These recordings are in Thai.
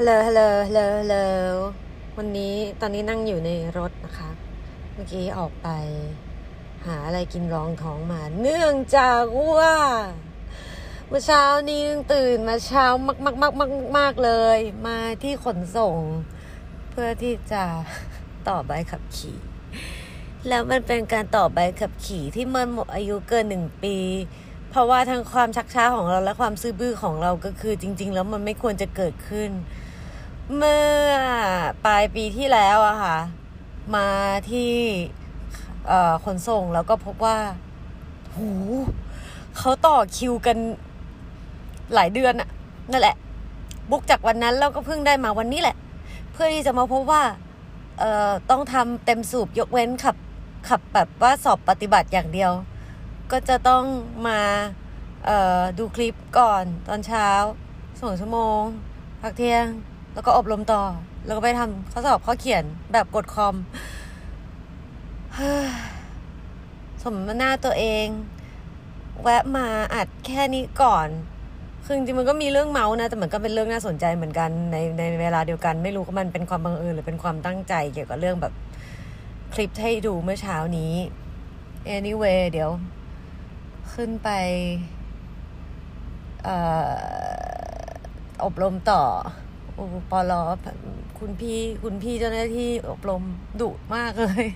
ฮัลโหล ฮัลโหล ฮัลโหล ฮัลโหล วันนี้ตอนนี้นั่งอยู่ในรถนะคะ เมื่อกี้ออกไป หาอะไรกินรองท้องมา เนื่องจากว่าเมื่อเช้านี้ตื่นมาเช้ามากมากมากมากมากเลย มาที่ขนส่ง เพื่อที่จะต่อใบขับขี่ แล้วมันเป็นการต่อใบขับขี่ที่มันหมดอายุเกินหนึ่งปี เพราะว่าทั้งความชักช้าของเราและความซื่อบื้อของเราก็คือจริง ๆ แล้วมันไม่ควรจะเกิดขึ้น เมื่อปลายปีที่แล้วอะค่ะ มาที่ขนส่งแล้วก็พบว่า หูเขาต่อคิวกันหลายเดือนอะนั่นแหละ บุกจากวันนั้นแล้วก็เพิ่งได้มาวันนี้แหละ เพื่อที่จะมาพบว่า เอ่อ ต้องทำเต็มสูบยกเว้นขับ ขับแบบว่าสอบปฏิบัติอย่างเดียว ก็จะต้องมา เอ่อ ดูคลิปก่อนตอนเช้าสองชั่วโมงพักเที่ยง แล้วก็อบรมต่อ แล้วก็ไปทำข้อสอบข้อเขียนแบบกดคอมสมหน้าตัวเอง แวะมาอัดแค่นี้ก่อน คือจริงมันก็มีเรื่องเมาส์นะ แต่เหมือนก็เป็นเรื่องน่าสนใจเหมือนกันในในเวลาเดียวกัน ไม่รู้ว่ามันเป็นความบังเอิญหรือเป็นความตั้งใจ เกี่ยวกับเรื่องแบบคลิปให้ดูเมื่อเช้านี้ anyway เดี๋ยว ขึ้นไปอออบรมต่อ โอ้ปอลอคุณพี่คุณพี่เจ้าหน้าที่อบรมดุมากเลย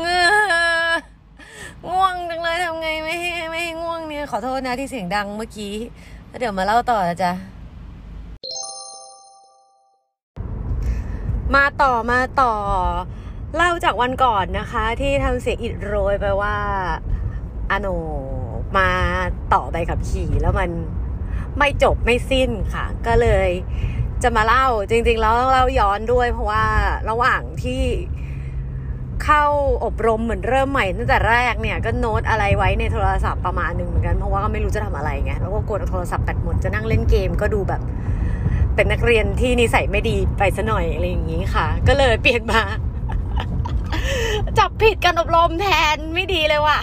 เงอง่วงจังเลยทำไงไม่ให้ไม่ให้ง่วงเนี่ยขอโทษนะที่เสียงดังเมื่อกี้เดี๋ยวมาเล่าต่อนะจ๊ะมาต่อมาต่อ เล่าจากวันก่อนนะคะ ที่ทำเสียงอิดโรยไปว่าอโนมาต่อใบขับขี่แล้วมันไม่จบไม่สิ้นค่ะ ก็เลย จะมาเล่าจริง ๆ แล้วเล่าย้อนด้วย เพราะว่าระหว่างที่เข้าอบรมเหมือนเริ่มใหม่ตั้งแต่แรกเนี่ยก็โน้ตอะไรไว้ในโทรศัพท์ประมาณหนึ่งเหมือนกันเพราะว่าก็ไม่รู้จะทำอะไรไงแล้วก็กดโทรศัพท์แบตหมดจะนั่งเล่นเกมก็ดูแบบ เป็นนักเรียนที่นิสัยไม่ดีไปซะหน่อยอะไรอย่างนี้ค่ะ ก็เลยเปลี่ยนมา จับผิดการอบรมแทนไม่ดีเลยว่ะ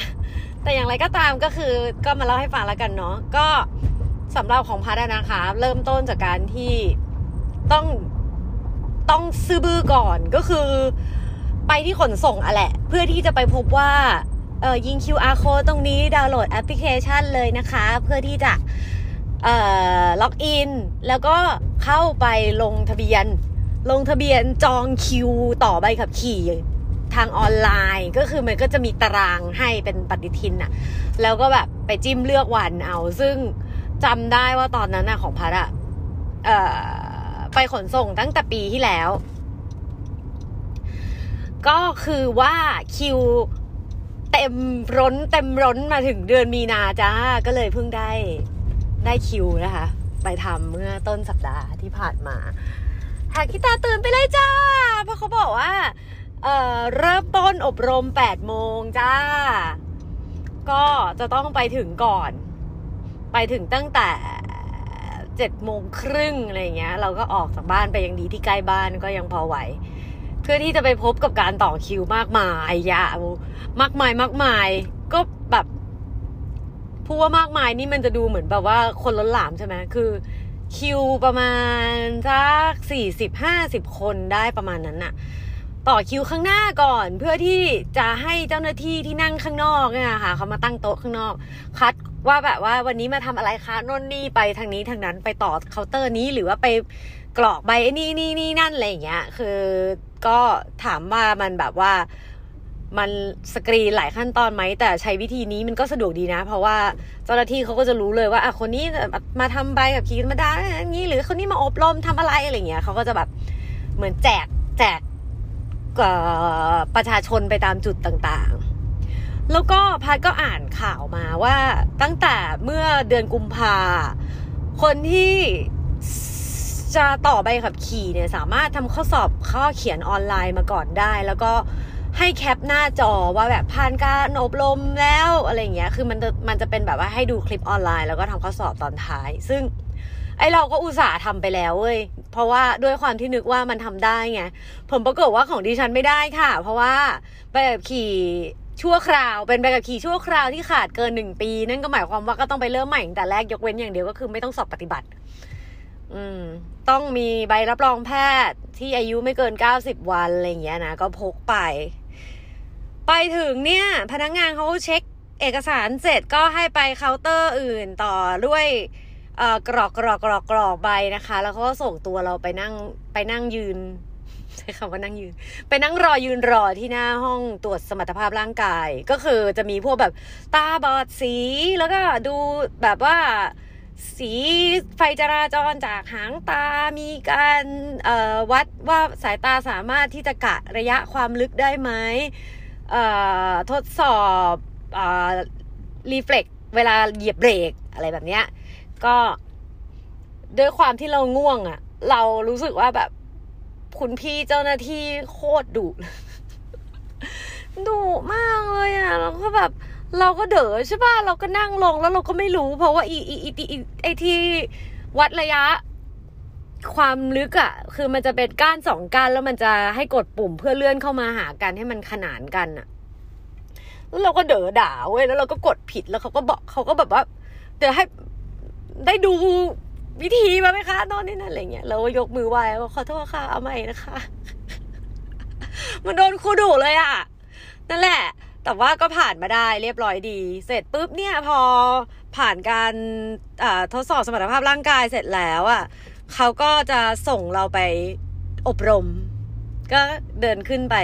แต่อย่างไรก็ตามก็คือก็มาเล่าให้ฟังแล้วกันเนาะก็สำหรับของพัฒนะคะ เริ่มต้นจากการที่ ต้องต้องซื้อบื้อก่อนก็คือ ไปที่ขนส่งอะแหละ เพื่อที่จะไปพบว่าเออยิง QR code ตรงนี้ดาวน์โหลดแอปพลิเคชันเลยนะคะ เพื่อที่จะเอ่อล็อกอิน แล้วก็เข้าไปลงทะเบียน ลงทะเบียนจองคิวต่อใบขับขี่ทางออนไลน์ก็คือมันก็จะมีตารางให้เป็นปฏิทินอะแล้วก็แบบไปจิ้มเลือกวันเอา ซึ่งจำได้ว่าตอนนั้นอะของพัดอะเอ่อ ไปขนส่งตั้งแต่ปีที่แล้ว ก็คือว่าคิวเต็มร้นเต็มร้นมาถึงเดือนมีนาจ้า ก็เลยเพิ่งได้ได้คิวนะคะ ไปทำเมื่อต้นสัปดาห์ที่ผ่านมาหากิตาตื่นไปเลยจ้า เพราะเขาบอกว่าเเริ่มต้นอบรม 8 โมงจ้า ก็จะต้องไปถึงก่อน ไปถึงตั้งแต่ เจ็ดโมงครึ่งอะไรเงี้ย เราก็ออกจากบ้านไปยังดีที่ใกล้บ้านก็ยังพอไหว เพื่อที่จะไปพบกับการต่อคิวมากมายยาวมากมายมากมาย ก็แบบพูดว่ามากมายนี่มันจะดูเหมือนแบบว่าคนล้นหลามใช่ไหมคือ คิวประมาณสักสี่สิบห้าสิบคนได้ประมาณนั้นน่ะต่อคิวข้างหน้าก่อนเพื่อที่จะให้เจ้าหน้าที่ที่นั่งข้างนอกเนี่ยค่ะเขามาตั้งโต๊ะข้างนอก คัด ว่าแบบว่าวันนี้มาทำอะไรคะน่นนี่ไปทางนี้ทางนั้นไปต่อเคาน์เตอร์นี้หรือว่าไปกรอกใบนี่นี่นี่นั่นอะไรอย่างเงี้ย คือก็ถามว่ามันแบบว่ามันสกรีนหลายขั้นตอนไหมแต่ใช้วิธีนี้มันก็สะดวกดีนะ เพราะว่าเจ้าหน้าที่เขาก็จะรู้เลยว่าอะคนนี้มาทำใบกับขี่ธรรมดาอย่างนี้หรือคนนี้มาอบรมทำอะไรอะไรเงี้ยเขาก็จะแบบเหมือนแจกแจกประชาชนไปตามจุดต่างๆ แล้วก็พัดก็อ่านข่าวมาว่าตั้งแต่เมื่อเดือนกุมภาคนที่จะต่อใบขับขี่เนี่ยสามารถทำข้อสอบข้อเขียนออนไลน์มาก่อนได้ แล้วก็ให้แคปหน้าจอว่าแบบผ่านการอบรมแล้วอะไรเงี้ย คือมันจะมันจะเป็นแบบว่าให้ดูคลิปออนไลน์แล้วก็ทำข้อสอบตอนท้าย ซึ่งไอเราก็อุตส่าห์ทำไปแล้วเว้ย เพราะว่าด้วยความที่นึกว่ามันทำได้ไง ผมปรากฏว่าของดิฉันไม่ได้ค่ะ เพราะว่าใบขับขี่ ชั่วคราวเป็นใบขับขี่ชั่วคราวที่ขาดเกินหนึ่งปี นั่นก็หมายความว่าก็ต้องไปเริ่มใหม่ตั้งแต่แรกยกเว้นอย่างเดียวก็คือไม่ต้องสอบปฏิบัติ อืม ต้องมีใบรับรองแพทย์ที่อายุไม่เกินเก้าสิบวันอะไรอย่างเงี้ยนะก็พกไป ไปถึงเนี่ย พนักงานเขาเช็คเอกสารเสร็จก็ให้ไปเคาน์เตอร์อื่นต่อด้วยกรอกกรอกกรอกกรอกใบนะคะ แล้วเขาก็ส่งตัวเราไปนั่งไปนั่งยืน ใช้คำว่านั่งยืน ไปนั่งรอยืนรอที่หน้าห้องตรวจสมรรถภาพร่างกาย ก็คือจะมีพวกแบบตาบอดสีแล้วก็ดูแบบว่าสีไฟจราจรจากหางตา มีการวัดว่าสายตาสามารถที่จะกะระยะความลึกได้ไหมทดสอบรีเฟล็กเวลาเหยียบเบรกอะไรแบบเนี้ย ก็ด้วยความที่เราง่วงอะ่ะ เรารู้สึกว่าแบบ คุณพี่เจ้าหน้าที่โคตรดุดุมากเลยอะ่ะเราก็แบบ เราก็เด๋อใช่ป่ะ เราก็นั่งลงแล้วเราก็ไม่รู้ เพราะว่าอีอีอีไอที่วัดระยะ ความลึกอะ่ะ คือมันจะเป็นก้านสองก้านแล้วมันจะให้กดปุ่มเพื่อเลื่อนเข้ามาหากันให้มันขนานกันอะ่ะ แล้วเราก็เด๋อด่าเว้ยแล้วเราก็กดผิดแล้วเขาก็บอกเขาก็แบบว่าเดี๋ยวให้ได้ดู วิธีมาไหมคะนอนนี่นั่นอะไรเงี้ยเราก็ยกมือไหว้ว่าขอโทษค่ะเอาใหม่นะคะ มันโดนครูดุเลยอะนั่นแหละ แต่ว่าก็ผ่านมาได้เรียบร้อยดี เสร็จปุ๊บเนี่ยพอผ่านการทดสอบสมรรถภาพร่างกายเสร็จแล้วอะเขาก็จะส่งเราไปอบรม ก็เดินขึ้นไป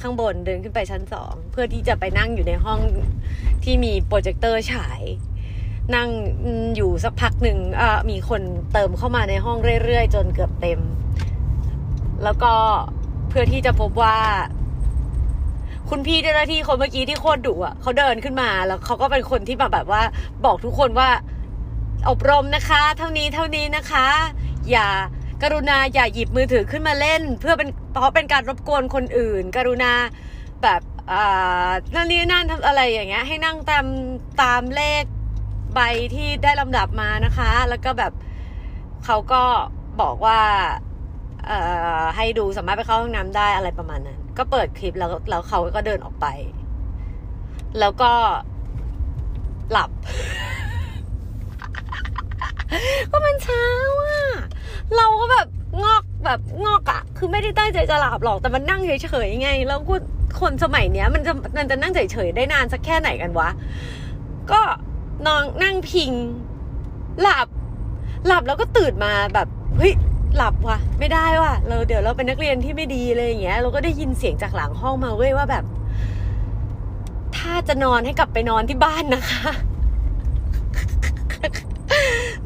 ข้างบนเดินขึ้นไปชั้นสองเพื่อที่จะไปนั่งอยู่ในห้องที่มีโปรเจคเตอร์ฉาย นั่งอยู่สักพักหนึ่งมีคนเติมเข้ามาในห้องเรื่อยๆ จนเกือบเต็ม แล้วก็เพื่อที่จะพบว่า คุณพี่เจ้าหน้าที่คนเมื่อกี้ที่โคตรดุอะเขาเดินขึ้นมาแล้วเขาก็เป็นคนที่แบบแบบว่า บอกทุกคนว่า อบรมนะคะ เท่านี้เท่านี้นะคะ อย่ากรุณาอย่าหยิบมือถือขึ้นมาเล่น เพื่อเป็นเพราะเป็นการรบกวนคนอื่น กรุณาแบบอ่านั่นนี่นั่นทำอะไรอย่างเงี้ย ให้นั่งตามตามเลข ใบที่ได้ลำดับมานะคะ แล้วก็แบบเขาก็บอกว่าให้ดูสามารถไปเข้าห้องน้ำได้อะไรประมาณนั้น ก็เปิดคลิปแล้วแล้วเขาก็เดินออกไป แล้วก็หลับ ก็มันเช้าอะ เราก็แบบงอกแบบงอกอะคือไม่ได้ตั้งใจจะหลับหรอกแต่มันนั่งเฉยๆไง แล้วคนสมัยเนี้ย มันจะมันจะนั่งเฉยๆได้นานสักแค่ไหนกันวะ ก็ นอนนั่งพิง หลับ หลับแล้วก็ตื่นมาแบบเฮ้ยหลับว่ะ ไม่ได้ว่ะเราเดี๋ยวเราเป็นนักเรียนที่ไม่ดีเลยอย่างเงี้ย เราก็ได้ยินเสียงจากหลังห้องมาเว้ยว่าแบบ ถ้าจะนอนให้กลับไปนอนที่บ้านนะคะ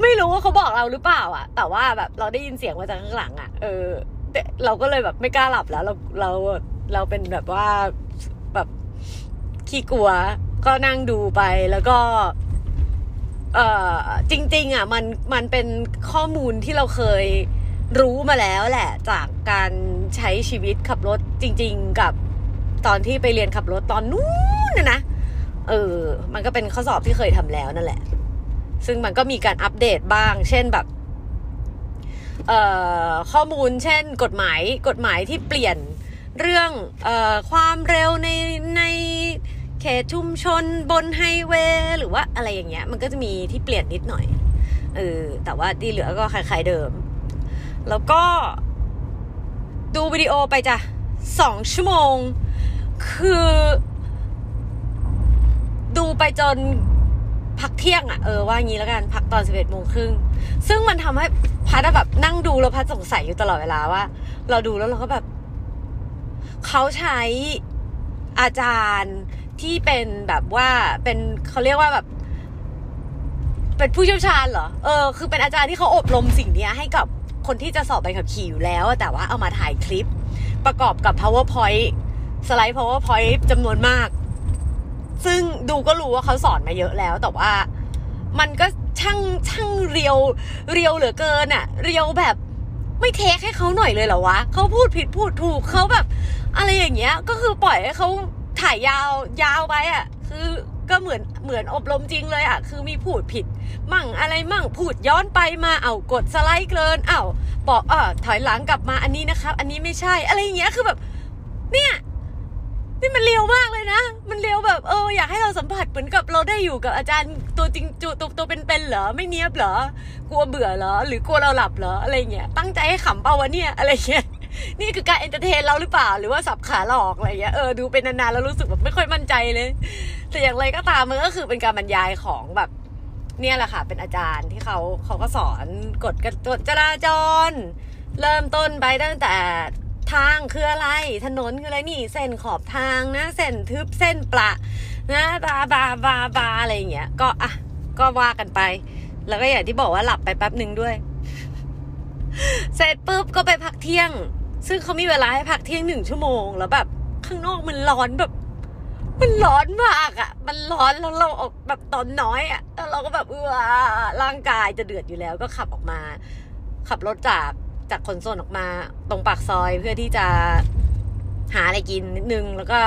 ไม่รู้ว่าเขาบอกเราหรือเปล่าอะ แต่ว่าแบบ เราได้ยินเสียงมาจากข้างหลังอะเออเราก็เลยแบบไม่กล้าหลับแล้ว เราเราเราเป็นแบบว่าแบบขี้กลัว ก็นั่งดูไปแล้วก็ เออจริง ๆ อะมันมันเป็นข้อมูลที่เราเคยรู้มาแล้วแหละ จากการใช้ชีวิตขับรถจริง ๆ กับตอนที่ไปเรียนขับรถตอนนู้นนะนะเออ มันก็เป็นข้อสอบที่เคยทำแล้วนั่นแหละ ซึ่งมันก็มีการอัปเดตบ้าง เช่นแบบข้อมูล เช่น กฎหมาย กฎหมายที่เปลี่ยนเรื่องออความเร็วในใน เขตชุมชนบนไฮเวย์หรือว่าอะไรอย่างเงี้ย มันก็จะมีที่เปลี่ยนนิดหน่อยเออแต่ว่าที่เหลือก็คล้ายๆเดิม แล้วก็ดูวิดีโอไปจ้ะสองชั่วโมง คือ ดูไปจนพักเที่ยงอะ่ะเออว่างี้แล้วกันพักตอนสิบเอ็ดโมงครึ่งซึ่งมันทำให้พัดแบบนั่งดูแล้วพัดสงสัยอยู่ตลอดเวลาว่า เราดูแล้วเราก็แบบ เขาใช้อาจารย์ ที่เป็นแบบว่าเป็นเขาเรียกว่าแบบ เป็นผู้เชี่ยวชาญเหรอเออคือเป็นอาจารย์ที่เขาอบรมสิ่งนี้ให้กับคนที่จะสอบใบขับขี่อยู่แล้ว แต่ว่าเอามาถ่ายคลิป ประกอบกับ powerpoint สไลด์ powerpoint จำนวนมาก ซึ่งดูก็รู้ว่าเขาสอนมาเยอะแล้ว แต่ว่ามันก็ช่างช่างเรียวเรียวเหลือเกินอะเรียวแบบไม่เทคให้เขาหน่อยเลยเหรอวะเขาพูดผิดพูดถูกเขาแบบ อะไรอย่างเงี้ย ก็คือปล่อยให้เขา ถ่ายยาวยาวไปอะคือก็เหมือนเหมือนอบรมจริงเลยอะคือมีพูดผิด มั่งอะไรมั่งพูดย้อนไปมาเอากดสไลด์เกินเอาบอกเออถอยหลังกลับมาอันนี้นะครับ อันนี้ไม่ใช่อะไรอย่างเงี้ยคือแบบ เนี่ยนี่มันเร็วมากเลยนะ มันเร็วแบบเอออยากให้เราสัมผัสเหมือนกับเราได้อยู่กับอาจารย์ตัวจริงตัวตัวตัวเป็นๆเหรอไม่เนี้ยบเหรอกลัวเบื่อเหรอ หรือกลัวเราหลับเหรออะไรเงี้ยตั้งใจให้ขำเปล่าวะเนี่ยอะไรเงี้ย นี่คือการ entertain เราหรือเปล่า หรือว่าสับขาหลอกอะไรเงี้ยเออดูเป็นนานๆแล้วรู้สึกแบบไม่ค่อยมั่นใจเลย แต่อย่างไรก็ตามมันก็คือเป็นการบรรยายของแบบเนี่ยแหละค่ะ เป็นอาจารย์ที่เขาเขาก็สอนกฎกฎจราจร เริ่มต้นไปตั้งแต่ทางคืออะไร ถนนคืออะไรนี่เส้นขอบทางนะ เส้นทึบเส้นประนะบาบาบาบาอะไรอย่างเงี้ยก็อะก็ว่ากันไป แล้วก็อย่างที่บอกว่าหลับไปแป๊บหนึ่งด้วย เสร็จปุ๊บก็ไปพักเที่ยง ซึ่งเขามีเวลาให้พักเที่ยงหนึ่งชั่วโมง แล้วแบบข้างนอกมันร้อนแบบ มันร้อนมากอะ่ะ มันร้อนแล้วเราออกแบบตอนน้อยอะ่ะแล้วเราก็แบบเออร่างกายจะเดือดอยู่แล้ว ก็ขับออกมา ขับรถจากจากขนส่งออกมา ตรงปากซอยเพื่อที่จะหาอะไรกินนิดนึงแล้วก็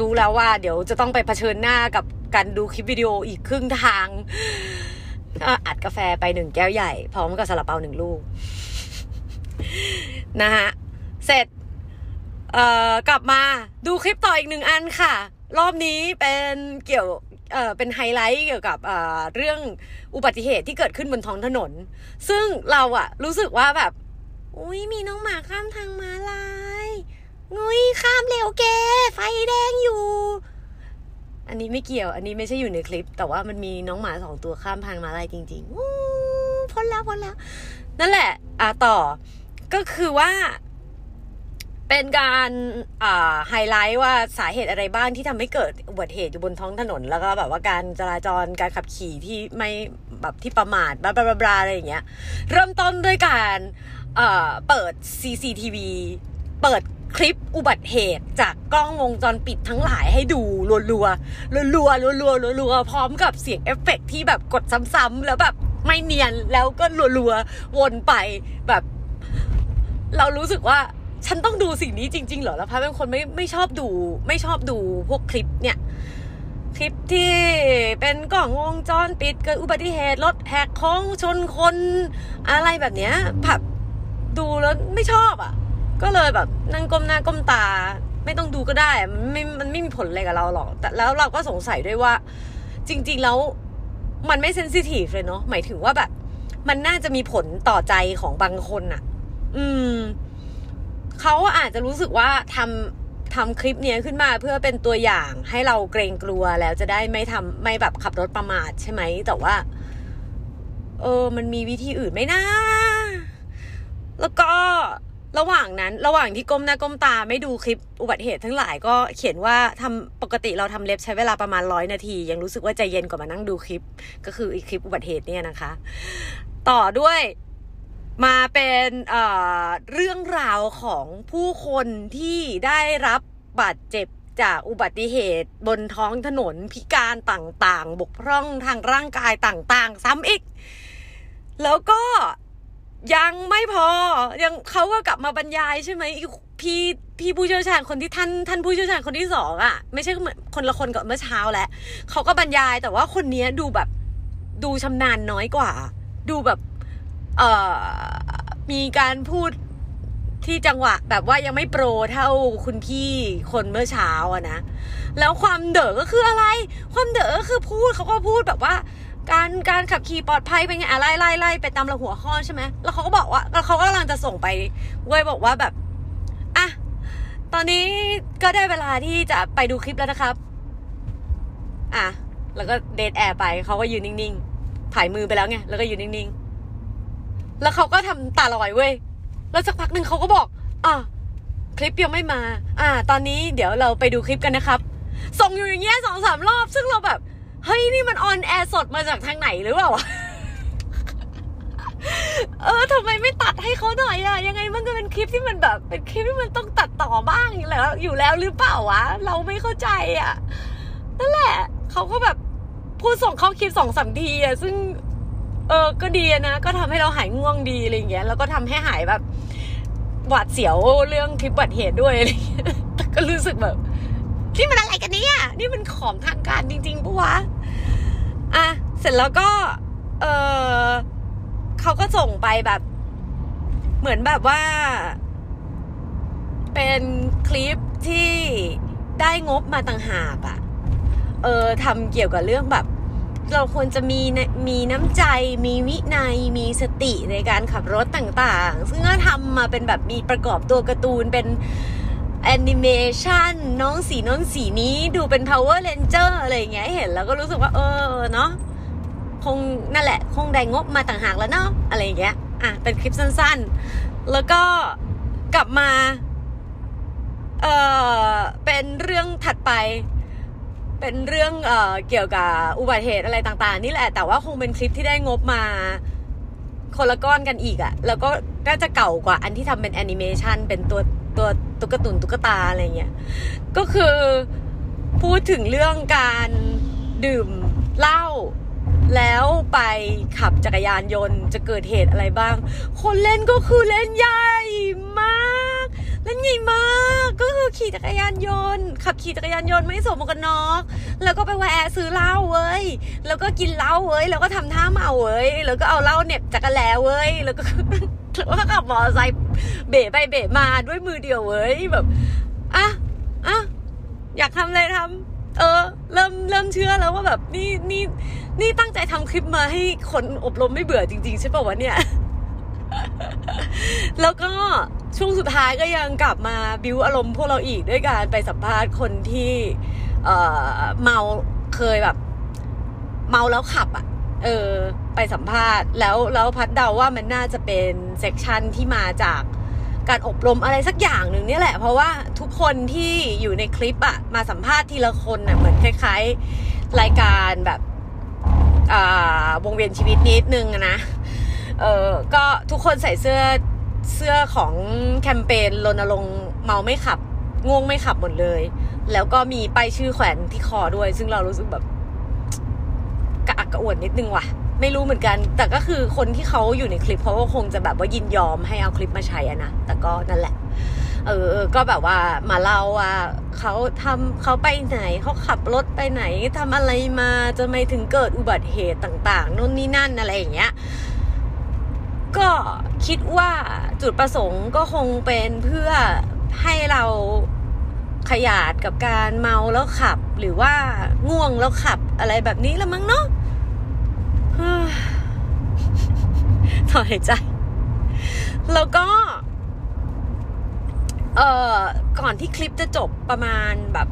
รู้แล้วว่า เดี๋ยวจะต้องไปเผชิญหน้ากับการดูคลิปวิดีโออีกครึ่งทางก็อัดกาแฟไปหนึ่งแก้วใหญ่ พร้อมกับซาลาเปาหนึ่งลูก นะฮะ เสร็จเอ่อกลับมาดูคลิปต่ออีกหนึ่งอันค่ะ รอบนี้เป็นเกี่ยวเอ่อเป็นไฮไลท์เกี่ยวกับเอ่อเรื่องอุบัติเหตุที่เกิดขึ้นบนท้องถนน ซึ่งเราอะรู้สึกว่าแบบอุ้ยมีน้องหมาข้ามทางม้าลายงุยข้ามเร็วแกไฟแดงอยู่ อันนี้ไม่เกี่ยว อันนี้ไม่ใช่อยู่ในคลิป แต่ว่ามันมีน้องหมาสองตัวข้ามทางม้าลายจริงๆอู้พ้นแล้วพ้นแล้ว นั่นแหละ อะต่อก็คือว่า เป็นการไฮไลท์ว่าสาเหตุอะไรบ้างที่ทำให้เกิดอุบัติเหตุอยู่บนท้องถนน แล้วก็แบบว่าการจราจรการขับขี่ที่ไม่แบบที่ประมาทบลาบลาบลาอะไรอย่างเงี้ย เริ่มต้นด้วยการเปิด CCTV เปิดคลิปอุบัติเหตุจากกล้องวงจรปิดทั้งหลายให้ดูรัวๆรัวๆรัวๆรัวๆรัวๆพร้อมกับเสียงเอฟเฟกที่แบบกดซ้ำๆแล้วแบบไม่เนียนแล้วก็รัวๆวนไปแบบ เรารู้สึกว่า ฉันต้องดูสิ่งนี้จริง ๆ เหรอ แล้วพะเป็นคนไม่ไม่ชอบดู ไม่ชอบดูพวกคลิปเนี่ย คลิปที่เป็นกล้องวงจรปิดเกิดอุบัติเหตุรถแหกโค้งชนคนอะไรแบบเนี้ยแบบดูแล้วไม่ชอบอะ ก็เลยแบบนั่งก้มหน้าก้มตา ไม่ต้องดูก็ได้ มันไม่ มันไม่มีผลอะไรกับเราหรอก แต่แล้วเราก็สงสัยด้วยว่า จริง ๆ แล้วมันไม่เซนซิทีฟเลยเนาะ หมายถึงว่าแบบ มันน่าจะมีผลต่อใจของบางคนอะอืม เขาอาจจะรู้สึกว่าทำทำคลิปเนี้ยขึ้นมาเพื่อเป็นตัวอย่างให้เราเกรงกลัวแล้วจะได้ไม่ทำไม่แบบขับรถประมาทใช่ไหมแต่ว่า เออ มันมีวิธีอื่นไหมนะ แล้วก็ระหว่างนั้น ระหว่างที่ก้มหน้าก้มตาไม่ดูคลิปอุบัติเหตุทั้งหลายก็เขียนว่าทำปกติเราทำเล็บใช้เวลาประมาณร้อยนาที ยังรู้สึกว่าใจเย็นกว่ามานั่งดูคลิป ก็คืออีกคลิปอุบัติเหตุเนี่ยนะคะ ต่อด้วย มาเป็นเอ่อเรื่องราวของผู้คนที่ได้รับบาดเจ็บจากอุบัติเหตุบนท้องถนนพิการต่างๆ บกพร่องทางร่างกายต่างๆ ซ้ำอีก แล้วก็ยังไม่พอยังเขาก็กลับมาบรรยายใช่ไหมพี่พี่ผู้เชี่ยวชาญคนที่ท่านท่านผู้เชี่ยวชาญคนที่สองอะ่ะ ไม่ใช่เหมือนคนละคนกับเมื่อเช้าแหละเขาก็บรรยายแต่ว่าคนนี้ดูแบบดูชำนาญน้อยกว่า ดูแบบ เอ่อมีการพูดที่จังหวะแบบว่ายังไม่โปรเท่าคุณพี่คนเมื่อเช้าอะนะ แล้วความเด๋อก็คืออะไร ความเด๋อก็คือพูดเขาก็พูดแบบว่า การการขับขี่ปลอดภัยเป็นไงอะไรไล่ไล่ไปตามระหัวข้อใช่ไหมแล้วเขาก็บอกว่าแล้วเขาก็กำลังจะส่งไปเว้ยบอกว่าแบบอะตอนนี้ก็ได้เวลาที่จะไปดูคลิปแล้วนะครับ อะแล้วก็ dead air ไปเขาก็ยืนนิ่งๆผายมือไปแล้วไงแล้วก็ยืนนิ่งๆ แล้วเขาก็ทำตาลอยเว้ย แล้วสักพักหนึ่งเขาก็บอกอะคลิปยังไม่มา อ่า ตอนนี้เดี๋ยวเราไปดูคลิปกันนะครับ ส่งอยู่อย่างเงี้ยสองสามรอบ ซึ่งเราแบบ เฮ้ย นี่มัน on air สดมาจากทางไหนหรือเปล่า เออทำไมไม่ตัดให้เขาหน่อยอะยังไงมันก็เป็นคลิปที่มันแบบ เป็นคลิปที่มันต้องตัดต่อบ้างอยู่แล้ว อยู่แล้วหรือเปล่าวะ เราไม่เข้าใจอะนั่นแหละ เขาก็แบบพูดส่งเข้าคลิปสองสามทีอะซึ่ง เออก็ดีนะก็ทำให้เราหายง่วงดีอะไรเงี้ยแล้วก็ทำให้หายแบบหวาดเสียวเรื่องคลิปบัติเหตุด้วยอะไรเงี้ยแต่ก็รู้สึกแบบนี่มันอะไรกันเนี่ยนี่มันของทางการจริงๆปะวะอะเสร็จแล้วก็เออเขาก็ส่งไปแบบ เหมือนแบบว่า เป็นคลิปที่ได้งบมาต่างหากอะเออทำเกี่ยวกับเรื่องแบบ เราควรจะมีมีน้ำใจ มีวินัย มีสติในการขับรถต่างๆ ซึ่งก็ทำมาเป็นแบบมีประกอบตัวการ์ตูนเป็นแอนิเมชันน้องสีน้องสีนี้ดูเป็น power ranger อะไรอย่างเงี้ยเห็นแล้วก็รู้สึกว่า เออเนาะคงนั่นแหละ คงได้งบมาต่างหากแล้วเนาะอะไรอย่างเงี้ยอะเป็นคลิปสั้นๆ แล้วก็กลับมา เออเป็นเรื่องถัดไป เป็นเรื่องเอ่อเกี่ยวกับอุบัติเหตุอะไรต่างๆ นี่แหละ แต่ว่าคงเป็นคลิปที่ได้งบมาคนละก้อนกันอีกอะแล้วก็น่าจะเก่ากว่าอันที่ทำเป็นแอนิเมชันเป็นตัวตัวตุ๊กตุนตุ๊กตาอะไรเงี้ย ก็คือพูดถึงเรื่องการดื่มเหล้าแล้วไปขับจักรยานยนต์จะเกิดเหตุอะไรบ้าง คนเล่นก็คือเล่นใหญ่มาก เล่นใหญ่มากก็คือขี่จักรยานยนต์ ขับขี่จักรยานยนต์ไม่สวมหมวกกันน็อกแล้วก็ไปแวะซื้อเหล้าเว้ยแล้วก็กินเหล้าเว้ยแล้วก็ทำท่าเมาเว้ยแล้วก็เอาเหล้าเน็บจักรแล้เว้ยแล้วก็แล้วก็ขับมอเตอร์ไซค์เบะไปเบะมาด้วยมือเดียวเว้ยแบบอะอะอยากทำอะไรทำเออ เริ่มเริ่มเชื่อแล้วว่าแบบนี่นี่นี่ตั้งใจทำคลิปมาให้คนอบรมไม่เบื่อจริง ๆ ใช่ป่าวะเนี่ย แล้วก็ ช่วงสุดท้ายก็ยังกลับมาบิวอารมณ์พวกเราอีกด้วยการไปสัมภาษณ์คนที่เเมาเคยแบบ เมาแล้วขับอะ่ะ เออ ไปสัมภาษณ์ แล้วแล้วพัดเดาว่ามันน่าจะเป็น section ที่มาจากการอบรมอะไรสักอย่างหนึ่งนี่แหละ เพราะว่าทุกคนที่อยู่ในคลิปอะมาสัมภาษณ์ทีละคนอะเหมือนคล้าย ๆ รายการแบบวงเวียนชีวิตนิดนึงนะ เออก็ทุกคนใส่เสื้อ เสื้อของแคมเปญรณรงค์เมาไม่ขับง่วงไม่ขับหมดเลย แล้วก็มีป้ายชื่อแขวนที่คอด้วย ซึ่งเรารู้สึกแบบกระอักกระอ่วนนิดนึงว่ะ ไม่รู้เหมือนกัน แต่ก็คือคนที่เขาอยู่ในคลิปเขาก็คงจะแบบว่ายินยอมให้เอาคลิปมาใช้อะนะ แต่ก็นั่นแหละ เออ ก็แบบว่ามาเล่าว่าเขาทำเขาไปไหนเขาขับรถไปไหนทำอะไรมาจะไม่ถึงเกิดอุบัติเหตุต่าง ๆนู่นนี่นั่นอะไรอย่างเงี้ย ก็คิดว่าจุดประสงค์ก็คงเป็นเพื่อให้เราขยาดกับการเมาแล้วขับ หรือว่าง่วงแล้วขับอะไรแบบนี้ละมั้งเนาะถอนหายใจ แล้วก็ เอ่อ ก่อนที่คลิปจะจบประมาณแบบ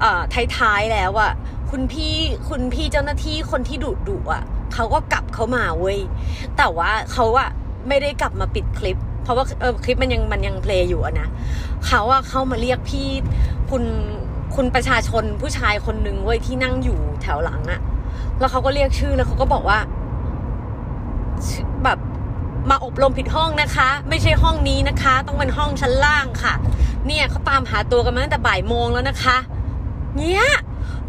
เอ่อท้ายๆแล้วอะคุณพี่คุณพี่เจ้าหน้าที่คนที่ดุดุอะ เขาก็กลับเข้ามาเว้ยแต่ว่าเขาอะไม่ได้กลับมาปิดคลิป เพราะว่าเออคลิปมันยังมันยังเพลย์อยู่อะนะเขาอะเข้ามาเรียกพี่คุณคุณประชาชนผู้ชายคนหนึ่งเว้ยที่นั่งอยู่แถวหลังอะแล้วเขาก็เรียกชื่อแล้วเขาก็บอกว่าแบบมาอบรมผิดห้องนะคะ ไม่ใช่ห้องนี้นะคะ ต้องเป็นห้องชั้นล่างค่ะ เนี่ยเขาตามหาตัวกันมาตั้งแต่บ่ายโมงแล้วนะคะ เนี้ย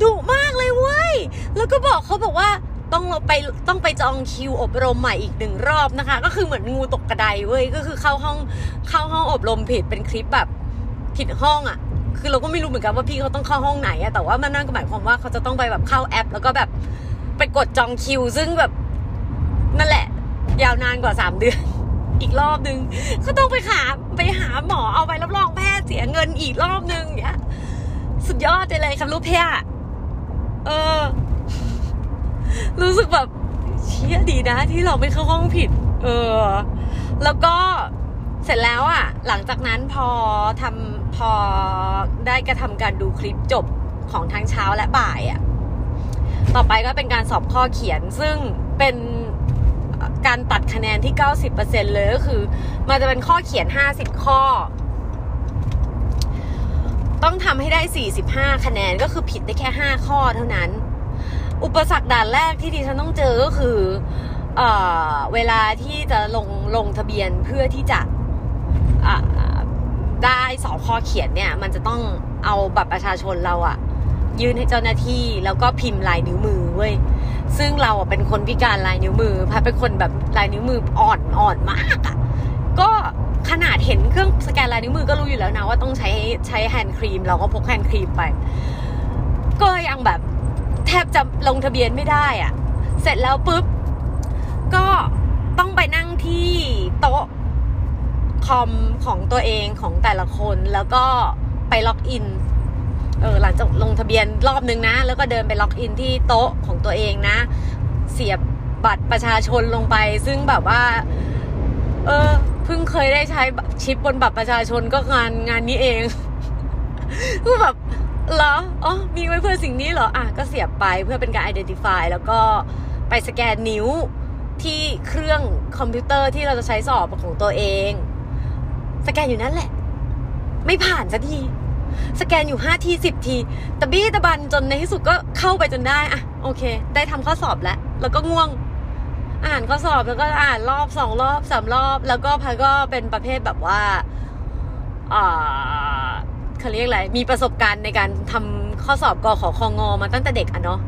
ดุมากเลยเว้ยแล้วก็บอกเขาบอกว่า ต้องไปต้องไปจองคิวอบรมใหม่อีกหนึ่งรอบนะคะ ก็คือเหมือนงูตกกระไดเว้ยก็คือเข้าห้องเข้าห้องอบรมผิดเป็นคลิปแบบผิดห้องอะ่ะ คือเราก็ไม่รู้เหมือนกันว่าพี่เขาต้องเข้าห้องไหนอะแต่ว่ามันนั่นก็หมายความว่าเขาจะต้องไปแบบเข้าแอป แล้วก็แบบไปกดจองคิว ซึ่งแบบนั่นแหละ ยาวนานกว่าสามเดือน อีกรอบนึงก็ต้องไปหาไปหาหมอเอาไปรับรองแพทย์เสียเงินอีกรอบนึงอย่างเงี้ย สุดยอดเลยครับลูกเพียเออ รู้สึกแบบเชี่ยดีนะ ที่เราไม่เข้าห้องผิด เออ แล้วก็เสร็จแล้วอะ หลังจากนั้นพอทำพอได้กระทำการดูคลิปจบของทั้งเช้าและบ่ายอะ ต่อไปก็เป็นการสอบข้อเขียนซึ่งเป็นการตัดคะแนนที่ 90%เลยก็คือ มันจะเป็นข้อเขียน 50 ข้อ ต้องทำให้ได้ 45 คะแนนก็คือผิดได้แค่ 5 ข้อเท่านั้น อุปสรรคด่านแรกที่ดิฉันต้องเจอก็คือเอเวลาที่จะลงลงทะเบียนเพื่อที่จะได้สอบข้อเขียนเนี่ย มันจะต้องเอาบัตรประชาชนเราอะยื่นให้เจ้าหน้าที่แล้วก็พิมพ์ลายนิ้วมือเว้ยซึ่งเราเป็นคนพิการลายนิ้วมือพัดเป็นคนแบบลายนิ้วมืออ่อนอ่อนมากอะก็ขนาดเห็นเครื่องสแกนลายนิ้วมือก็รู้อยู่แล้วนะว่าต้องใช้ใช้ hand cream เราก็พก hand cream ไป ก็ยังแบบ แทบจะลงทะเบียนไม่ได้อะเสร็จแล้วปุ๊บ ก็ต้องไปนั่งที่โต๊ะคอมของตัวเองของแต่ละคนแล้วก็ไปล็อกอินเออหลังจากลงทะเบียนรอบนึงนะ แล้วก็เดินไปล็อกอินที่โต๊ะของตัวเองนะ เสียบบัตรประชาชนลงไป ซึ่งแบบว่า เออเพิ่งเคยได้ใช้ชิปบนบัตรประชาชนก็งานงานนี้เองคือแบบ เหรอ อ๋อ มีไว้เพื่อสิ่งนี้เหรอ อะ ก็เสียบไปเพื่อเป็นการ identify แล้วก็ไปสแกนนิ้วที่เครื่องคอมพิวเตอร์ที่เราจะใช้สอบของตัวเอง สแกนอยู่นั่นแหละ ไม่ผ่านสักที สแกนอยู่ห้าทีสิบที ตะบี้ตะบันจนในที่สุดก็เข้าไปจนได้ อะ โอเค ได้ทำข้อสอบแล้ว แล้วก็ง่วง อ่านข้อสอบแล้วก็อ่านรอบสองรอบสามรอบ แล้วก็พันก็เป็นประเภทแบบว่าอ่า เขาเรียกอะไรมีประสบการณ์ในการทำข้อสอบกอขอคองอมาตั้งแต่เด็กอะเนาะ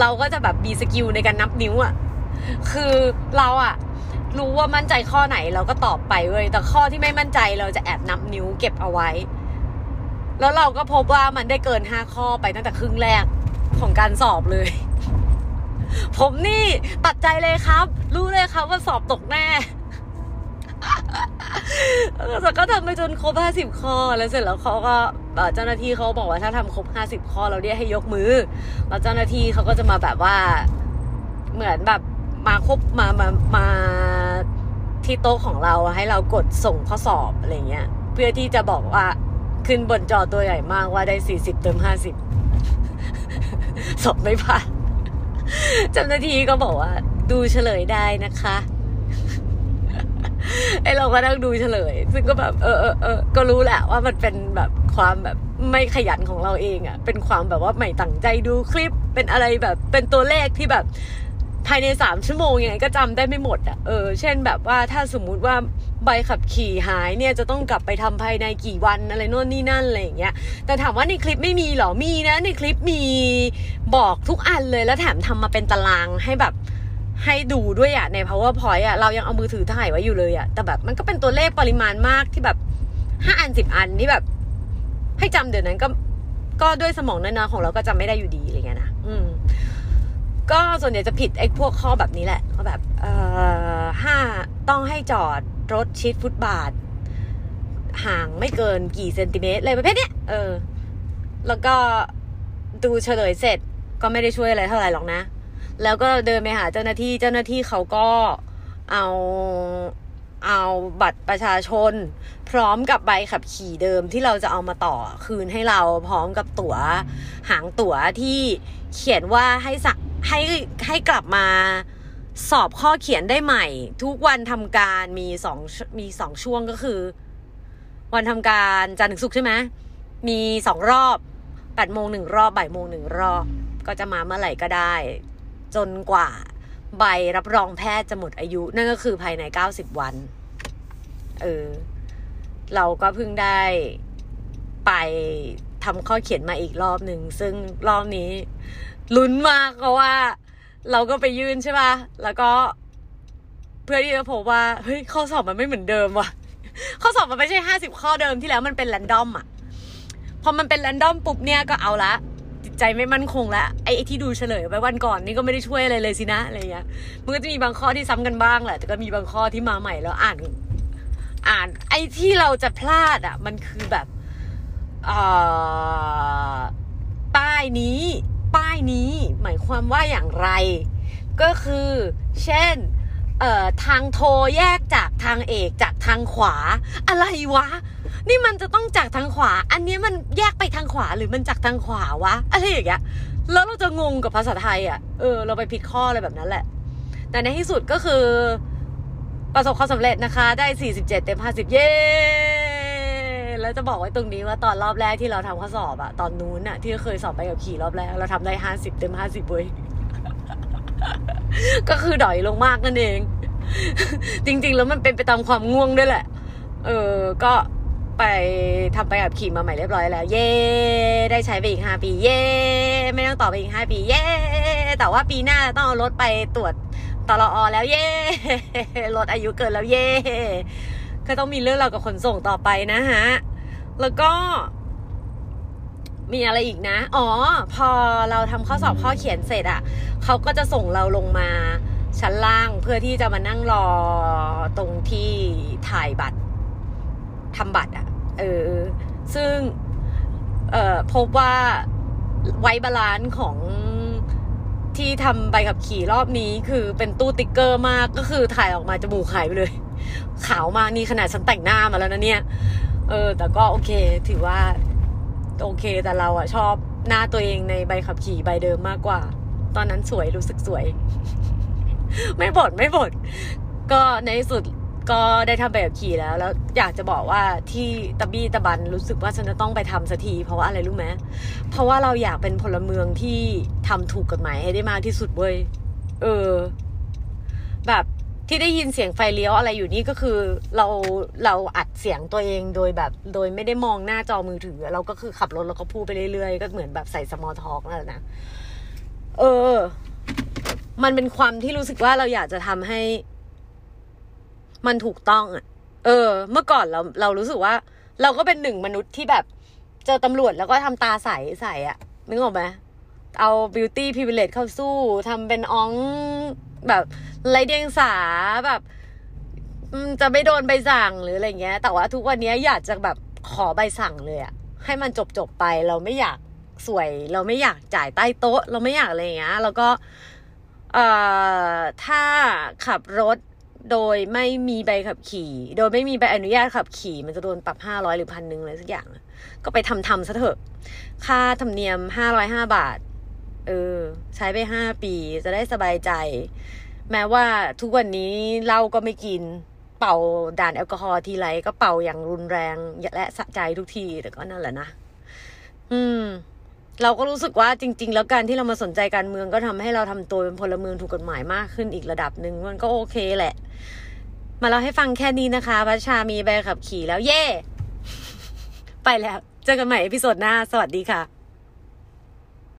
เราก็จะแบบมีสกิลในการนับนิ้วอะคือเราอะรู้ว่ามั่นใจข้อไหนเราก็ตอบไปเว้ยแต่ข้อที่ไม่มั่นใจเราจะแอบนับนิ้วเก็บเอาไว้ แล้วเราก็พบว่ามันได้เกินห้าข้อไปตั้งแต่ครึ่งแรกของการสอบเลย ผมนี่ตัดใจเลยครับ รู้เลยครับว่าสอบตกแน่ ก็ทำไปจนครบห้าสิบข้อ แล้วเสร็จแล้วเขาก็เจ้าหน้าที่เขาบอกว่าถ้าทำครบห้าสิบข้อเราเรียกให้ยกมือ แล้วเจ้าหน้าที่เขาก็จะมาแบบว่าเหมือนแบบมาครบมามามาที่โต๊ะของเราให้เรากดส่งข้อสอบอะไรเงี้ย เพื่อที่จะบอกว่าขึ้นบนจอตัวใหญ่มากว่าได้สี่สิบเติมห้าสิบสอบไม่ผ่านเจ้าหน้าที่ก็บอกว่าดูเฉลยได้นะคะ ไอเราก็นั่งดูเฉลย ซึ่งก็แบบเออเออเออก็รู้แหละว่ามันเป็นแบบความแบบไม่ขยันของเราเองอะ่ะ เป็นความแบบว่าไม่ตั้งใจดูคลิป เป็นอะไรแบบเป็นตัวเลขที่แบบภายในสามชั่วโมงยังไงก็จำได้ไม่หมดอะ่ะ เออ เช่นแบบว่าถ้าสมมุติว่าใบขับขี่หายเนี่ยจะต้องกลับไปทำภายในกี่วันอะไรโน่นนี่นั่นอะไรอย่างเงี้ย แต่ถามว่าในคลิปไม่มีหรอ มีนะ ในคลิปมีบอกทุกอันเลย แล้วแถมทำมาเป็นตารางให้แบบ ให้ดูด้วยอะใน powerpoint อะเรายังเอามือถือถ่ายไว้อยู่เลยอะแต่แบบมันก็เป็นตัวเลขปริมาณมากที่แบบห้าอันสิบอันที่แบบ ให้จำเดี๋ยวนั้นก็ก็ด้วยสมองน้อยๆของเราก็จำไม่ได้อยู่ดีอะไรเงี้ยนะอืม ก็ส่วนใหญ่จะผิดไอ้พวกข้อแบบนี้แหละก็แบบ เอ่อห้าต้องให้จอดรถชิดฟุตบาท ห่างไม่เกินกี่เซนติเมตรเลยประเภทเนี้ยเออ แล้วก็ดูเฉลยเสร็จก็ไม่ได้ช่วยอะไรเท่าไหร่หรอกนะ แล้วก็เดินไปหาเจ้าหน้าที่ เจ้าหน้าที่เขาก็เอาเอาบัตรประชาชน พร้อมกับใบขับขี่เดิมที่เราจะเอามาต่อคืนให้เราพร้อมกับตั๋วหางตั๋วที่เขียนว่าให้สักให้ให้กลับมาสอบข้อเขียนได้ใหม่ ทุกวันทำการมีสองมีสองช่วงก็คือ วันทำการจันทร์ถึงศุกร์ใช่ไหมมีสองรอบแปดโมงหนึ่งรอบบ่ายโมงหนึ่งรอบ ก็จะมาเมื่อไหร่ก็ได้ จนกว่าใบรับรองแพทย์จะหมดอายุ นั่นก็คือภายใน 90 วัน เออ เราก็เพิ่งได้ไปทำข้อเขียนมาอีกรอบหนึ่ง ซึ่งรอบนี้ลุ้นมากเพราะว่า เราก็ไปยื่นใช่ป่ะ แล้วก็เพื่อที่จะพบว่า เฮ้ย ข้อสอบมันไม่เหมือนเดิมว่ะ ข้อสอบมันไม่ใช่ห้าสิบข้อเดิมที่แล้วมันเป็นแรนดอมอะ พอมันเป็นแรนดอมปุ๊บเนี่ยก็เอาละ ใจไม่มั่นคงแล้วไอ้ที่ดูเฉลยไปวันก่อนนี่ก็ไม่ได้ช่วยอะไรเลยสินะอะไรเงี้ยมันก็จะมีบางข้อที่ซ้ำกันบ้างแหละแต่ก็มีบางข้อที่มาใหม่แล้วอ่าน อ่าน ไอ้ที่เราจะพลาดอะ มันคือแบบป้ายนี้ ป้ายนี้ หมายความว่าอย่างไร ก็คือ เช่นเอ่อทางโทรแยกจากทางเอกจากทางขวา อะไรวะ นี่มันจะต้องจากทางขวา อันนี้มันแยกไปทางขวาหรือมันจากทางขวาวะอะไรอย่างเงี้ยแล้วเราจะงงกับภาษาไทยอะเออเราไปผิดข้ออะไรแบบนั้นแหละ แต่ในที่สุดก็คือ ประสบความสำเร็จนะคะ ได้ 47 เต็ม 50 เย้แล้วจะบอกไว้ตรงนี้ว่าตอนรอบแรกที่เราทำข้อสอบอะตอนนู้นอะที่เคยสอบไปกับขี่รอบแรกเราทำได้ 50 เต็ม 50เว้ยก็คือดอยลงมากนั่นเอง จริง ๆ แล้วมันเป็นไปตามความง่วงด้วยแหละ เออ ก็ ไปทำไปกับขี่มาใหม่เรียบร้อยแล้ว เย่ได้ใช้ไปอีกห้าปี เย่ไม่ต้องต่อไปอีกห้าปี เย่แต่ว่าปีหน้าต้องเอารถไปตรวจตลอแล้วเย่รถอายุเกินแล้วเย่ก็ต้องมีเรื่องเรากับขนส่งต่อไปนะฮะ แล้วก็มีอะไรอีกนะ อ๋อ พอเราทำข้อสอบข้อเขียนเสร็จอะ่ะ เขาก็จะส่งเราลงมาชั้นล่างเพื่อที่จะมานั่งรอตรงที่ถ่ายบัตร ทำบัตรอะ่ะเออ ซึ่งเอ่อพบว่า white balance ของที่ทำใบขับขี่รอบนี้คือเป็นตู้สติกเกอร์มากก็คือถ่ายออกมาจมูกหายไปเลย ขาวมากนี่ขนาดฉันแต่งหน้ามาแล้วนะเนี่ย เออ แต่ก็โอเค ถือว่า โอเคแต่เราอะชอบหน้าตัวเองในใบขับขี่ใบเดิมมากกว่า ตอนนั้นสวยรู้สึกสวย ไม่บ่นไม่บ่นก็ในสุด ก็ได้ทำใบขับขี่แล้ว แล้วอยากจะบอกว่าที่ตะบี้ตะบันรู้สึกว่าฉันจะต้องไปทำสักทีเพราะว่าอะไรรู้ไหมเพราะว่าเราอยากเป็นพลเมืองที่ทำถูกกฎหมายให้ได้มากที่สุดเว้ยเออ แบบที่ได้ยินเสียงไฟเลี้ยวอะไรอยู่นี่ก็คือ เราเราอัดเสียงตัวเองโดยแบบ โดยไม่ได้มองหน้าจอมือถือ เราก็คือขับรถแล้วก็พูดไปเรื่อยๆ ก็เหมือนแบบใส่สมอลท็อกนั่นแหละนะเออ มันเป็นความที่รู้สึกว่าเราอยากจะทำให้ มันถูกต้องอะเออ เมื่อก่อนเราเรารู้สึกว่า เราก็เป็นหนึ่งมนุษย์ที่แบบ เจอตำรวจแล้วก็ทำตาใสใสอะนึกออกไหมเอา beauty privilege เข้าสู้ทำเป็นอ้องแบบไรเดียงสาแบบจะไม่โดนใบสั่งหรืออะไรเงี้ย แต่ว่าทุกวันนี้อยากจะแบบขอใบสั่งเลยอะให้มันจบจบไปเราไม่อยากสวย เราไม่อยากจ่ายใต้โต๊ะ เราไม่อยากอะไรเงี้ยแล้วก็เอ่อถ้าขับรถ โดยไม่มีใบขับขี่ โดยไม่มีใบอนุญาตขับขี่ มันจะโดนปรับห้าร้อยหรือพันหนึ่งอะไรสักอย่าง ก็ไปทำทำซะเถอะ ค่าธรรมเนียมห้าร้อยห้าบาท เออ ใช้ไปห้าปีจะได้สบายใจ แม้ว่าทุกวันนี้เหล้าก็ไม่กิน เป่าด่านแอลกอฮอล์ทีไรก็เป่าอย่างรุนแรงและสะใจทุกทีแต่ก็นั่นแหละนะ อืม เราก็รู้สึกว่าจริง ๆ แล้วการที่เรามาสนใจการเมืองก็ทำให้เราทำตัวเป็นพลเมืองถูกกฎหมายมากขึ้นอีกระดับหนึ่งมันก็โอเคแหละ มาเราให้ฟังแค่นี้นะคะพัชชามีใบขับขี่แล้วเย่ไปแล้ว เจอกันใหม่เอพิโซดหน้า สวัสดีค่ะ